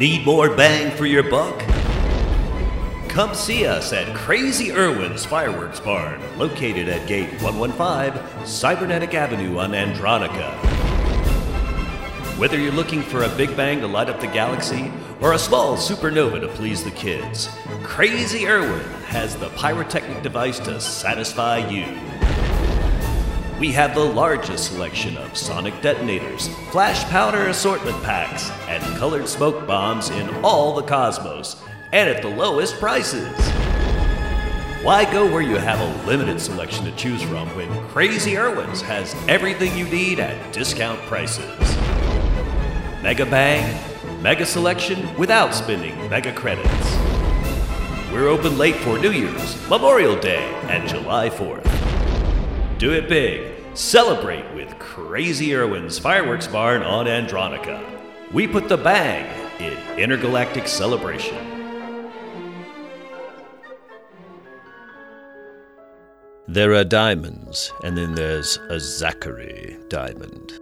Need more bang for your buck? Come see us at Crazy Irwin's Fireworks Barn, located at Gate 115, Cybernetic Avenue on Andronica. Whether you're looking for a big bang to light up the galaxy or a small supernova to please the kids, Crazy Irwin has the pyrotechnic device to satisfy you. We have the largest selection of sonic detonators, flash powder assortment packs, and colored smoke bombs in all the cosmos, and at the lowest prices. Why go where you have a limited selection to choose from when Crazy Irwin's has everything you need at discount prices? Mega Bang, Mega Selection without spending mega credits. We're open late for New Year's, Memorial Day, and July 4th. Do it big. Celebrate with Crazy Irwin's Fireworks Barn on Andronica. We put the bang in intergalactic celebration. There are diamonds, and then there's a Zachary diamond.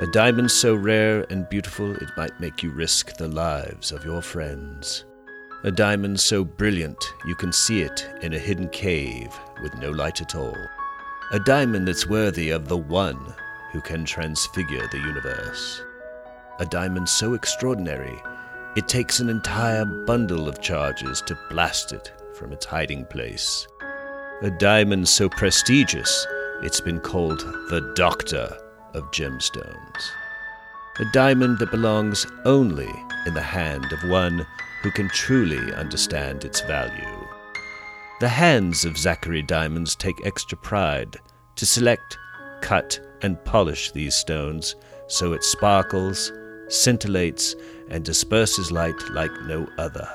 A diamond so rare and beautiful it might make you risk the lives of your friends. A diamond so brilliant you can see it in a hidden cave with no light at all. A diamond that's worthy of the one who can transfigure the universe. A diamond so extraordinary it takes an entire bundle of charges to blast it from its hiding place. A diamond so prestigious it's been called the Doctor of Gemstones. A diamond that belongs only in the hand of one who can truly understand its value. The hands of Zachary Diamonds take extra pride to select, cut, and polish these stones so it sparkles, scintillates, and disperses light like no other.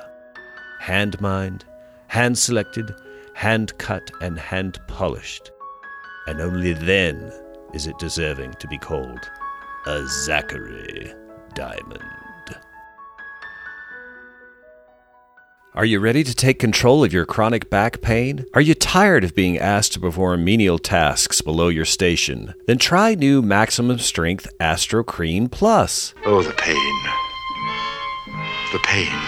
Hand mined, hand selected, hand cut, and hand polished. And only then is it deserving to be called a Zachary Diamond. Are you ready to take control of your chronic back pain? Are you tired of being asked to perform menial tasks below your station? Then try new Maximum Strength Astro Cream Plus. Oh, the pain. The pain.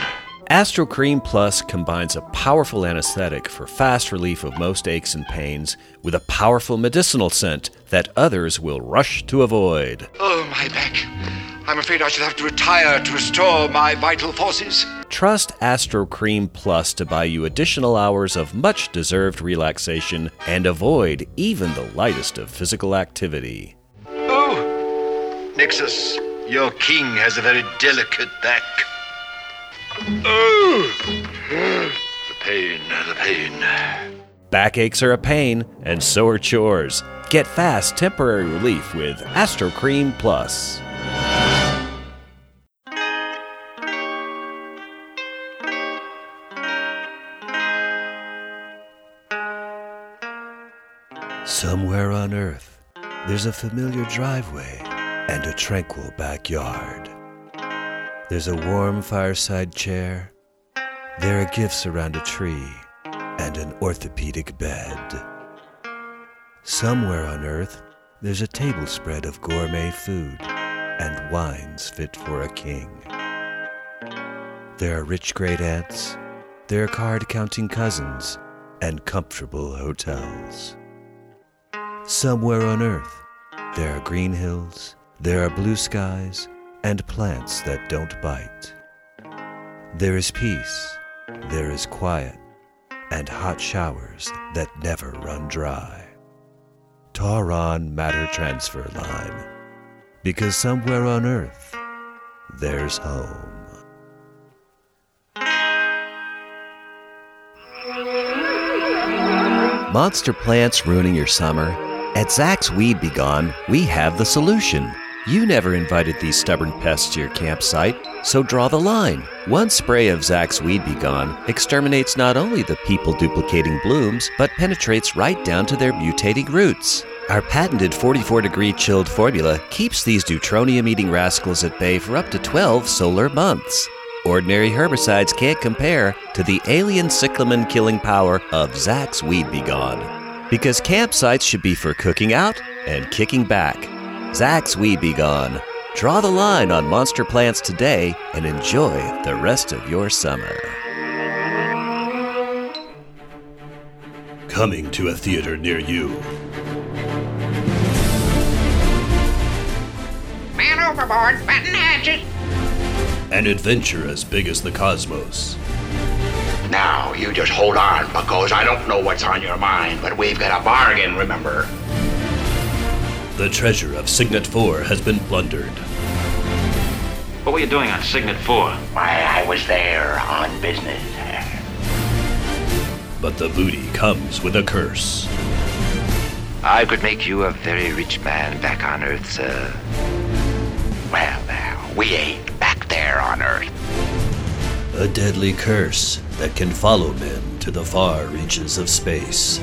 Astro Cream Plus combines a powerful anesthetic for fast relief of most aches and pains with a powerful medicinal scent that others will rush to avoid. Oh, my back. I'm afraid I shall have to retire to restore my vital forces. Trust Astro Cream Plus to buy you additional hours of much deserved relaxation and avoid even the lightest of physical activity. Oh, Nixus, your king has a very delicate back. Oh, the pain, the pain. Backaches are a pain, and so are chores. Get fast temporary relief with Astro Cream Plus. Somewhere on Earth, there's a familiar driveway and a tranquil backyard. There's a warm fireside chair. There are gifts around a tree and an orthopedic bed. Somewhere on Earth, there's a table spread of gourmet food and wines fit for a king. There are rich great aunts, there are card counting cousins, and comfortable hotels. Somewhere on Earth, there are green hills, there are blue skies, and plants that don't bite. There is peace, there is quiet, and hot showers that never run dry. Tauron Matter Transfer Line. Because somewhere on Earth, there's home. Monster plants ruining your summer? At Zach's Weed Be Gone, we have the solution. You never invited these stubborn pests to your campsite, so draw the line. One spray of Zach's Weed Be Gone exterminates not only the people duplicating blooms, but penetrates right down to their mutating roots. Our patented 44 degree chilled formula keeps these deutronium eating rascals at bay for up to 12 solar months. Ordinary herbicides can't compare to the alien cyclamen killing power of Zach's Weed Be Gone. Because campsites should be for cooking out and kicking back. Zach's We Be Gone. Draw the line on monster plants today and enjoy the rest of your summer. Coming to a theater near you. Man overboard, batten hatches. An adventure as big as the cosmos. Now, you just hold on, because I don't know what's on your mind, but we've got a bargain, remember? The treasure of Signet 4 has been plundered. What were you doing on Signet 4? Why, I was there on business. But the booty comes with a curse. I could make you a very rich man back on Earth, sir. Well, now, we ain't back there on Earth. A deadly curse that can follow men to the far reaches of space.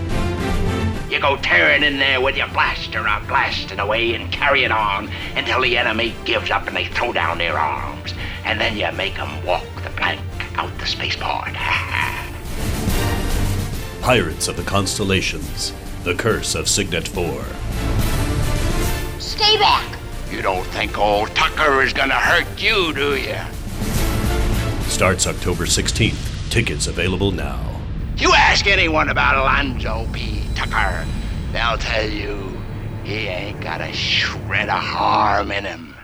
You go tearing in there with your blaster, I'm blasting away and carry it on until the enemy gives up and they throw down their arms. And then you make 'em walk the plank out the spaceport. Pirates of the Constellations. The Curse of Signet 4. Stay back. you don't think old Tucker is gonna hurt you, do you? Starts October 16th. Tickets available now. You ask anyone about Alonzo P. Tucker, they'll tell you he ain't got a shred of harm in him.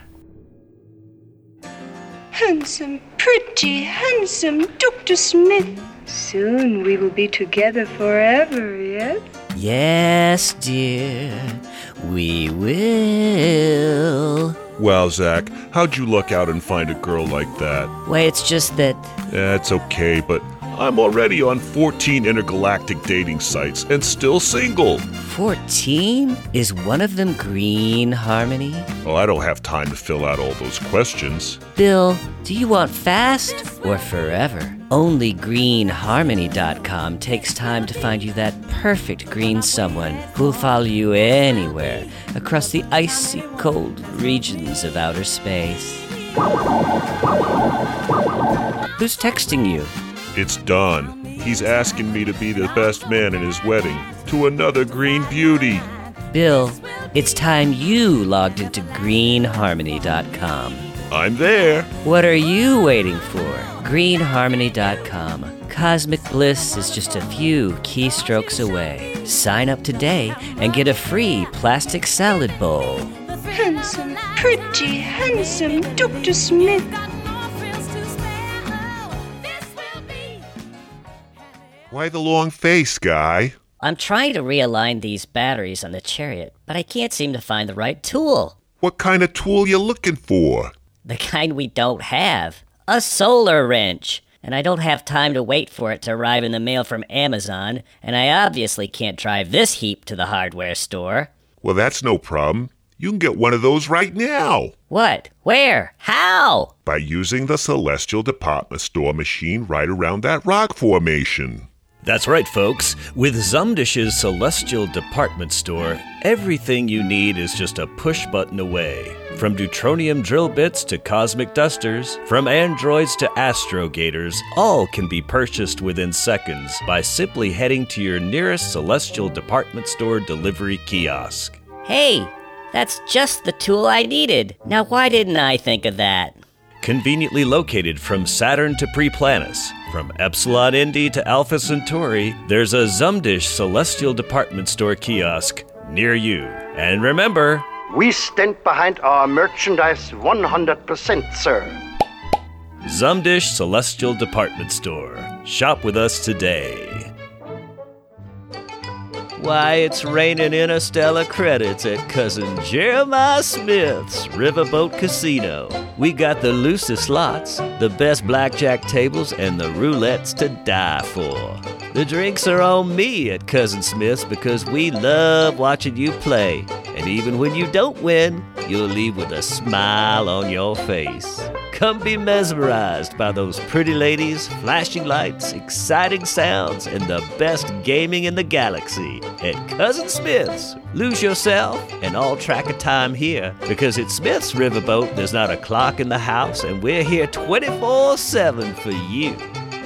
Handsome, pretty, handsome Dr. Smith. Soon we will be together forever, yes? Yes, dear, we will. Well, Zach, how'd you luck out and find a girl like that? Wait, it's just that. Yeah, it's okay, but I'm already on 14 intergalactic dating sites and still single. 14? Is one of them Green Harmony? Well, I don't have time to fill out all those questions. Bill, do you want fast or forever? Only greenharmony.com takes time to find you that perfect green someone who'll follow you anywhere across the icy cold regions of outer space. Who's texting you? It's Don. He's asking me to be the best man in his wedding to another green beauty. Bill, it's time you logged into greenharmony.com. I'm there. What are you waiting for? Greenharmony.com. Cosmic bliss is just a few keystrokes away. Sign up today and get a free plastic salad bowl. Handsome, pretty, handsome Dr. Smith. Why the long face, guy? I'm trying to realign these batteries on the chariot, but I can't seem to find the right tool. What kind of tool you looking for? The kind we don't have. A solar wrench. And I don't have time to wait for it to arrive in the mail from Amazon, and I obviously can't drive this heap to the hardware store. Well, that's no problem. You can get one of those right now What? Where? How? by using the Celestial Department Store machine right around that rock formation. That's right, folks. With Zumdish's Celestial Department Store, everything you need is just a push button away. From deutronium drill bits to cosmic dusters, from androids to astrogators, all can be purchased within seconds by simply heading to your nearest Celestial Department Store delivery kiosk. Hey, that's just the tool I needed. Now, why didn't I think of that? Conveniently located from Saturn to Priplanus, from Epsilon Indi to Alpha Centauri, there's a Zumdish Celestial Department Store kiosk near you. And remember, We stand behind our merchandise 100%, sir. Zumdish Celestial Department Store. Shop with us today. Why, it's raining Interstellar credits at cousin Jeremiah Smith's Riverboat Casino. We got the loosest slots, the best blackjack tables, and the roulettes to die for. The drinks are on me at Cousin Smith's because we love watching you play. And even when you don't win, you'll leave with a smile on your face. Come be mesmerized by those pretty ladies, flashing lights, exciting sounds, and the best gaming in the galaxy at Cousin Smith's. Lose yourself and all track of time here because at Smith's Riverboat, there's not a clock in the house, and we're here 24 7 for you.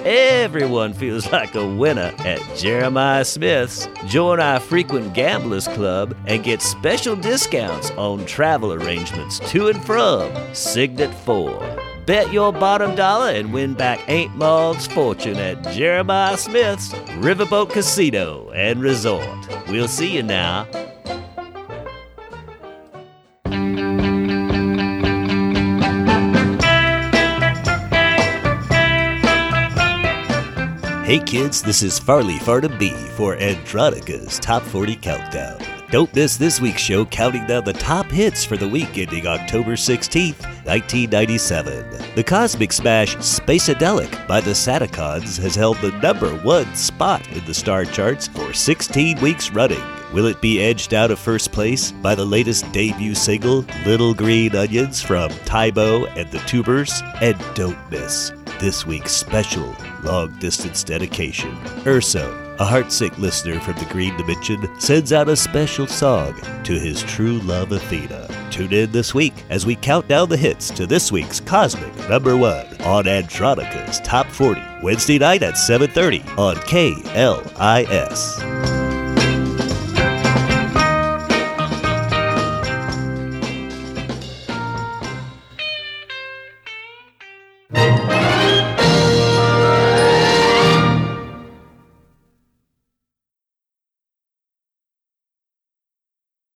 Everyone feels like a winner at Jeremiah Smith's. Join our frequent gamblers club and get special discounts on travel arrangements to and from Signet 4. Bet your bottom dollar and win back Aunt Maud's fortune at Jeremiah Smith's Riverboat Casino and Resort. We'll see you now. Hey kids, this is Farley Farnham B for Andronica's Top 40 Countdown. Don't miss this week's show counting down the top hits for the week ending October 16th, 1997. The cosmic smash Spaceadelic by the Saticons has held the number one spot in the star charts for 16 weeks running. Will it be edged out of first place by the latest debut single, Little Green Onions from Tybo and the Tubers? And don't miss this week's special long distance dedication. Urso, a heartsick listener from the Green Dimension, sends out a special song to his true love Athena. Tune in this week as we count down the hits to this week's Cosmic Number 1 on Andronica's Top 40, Wednesday night at 7.30 on KLIS.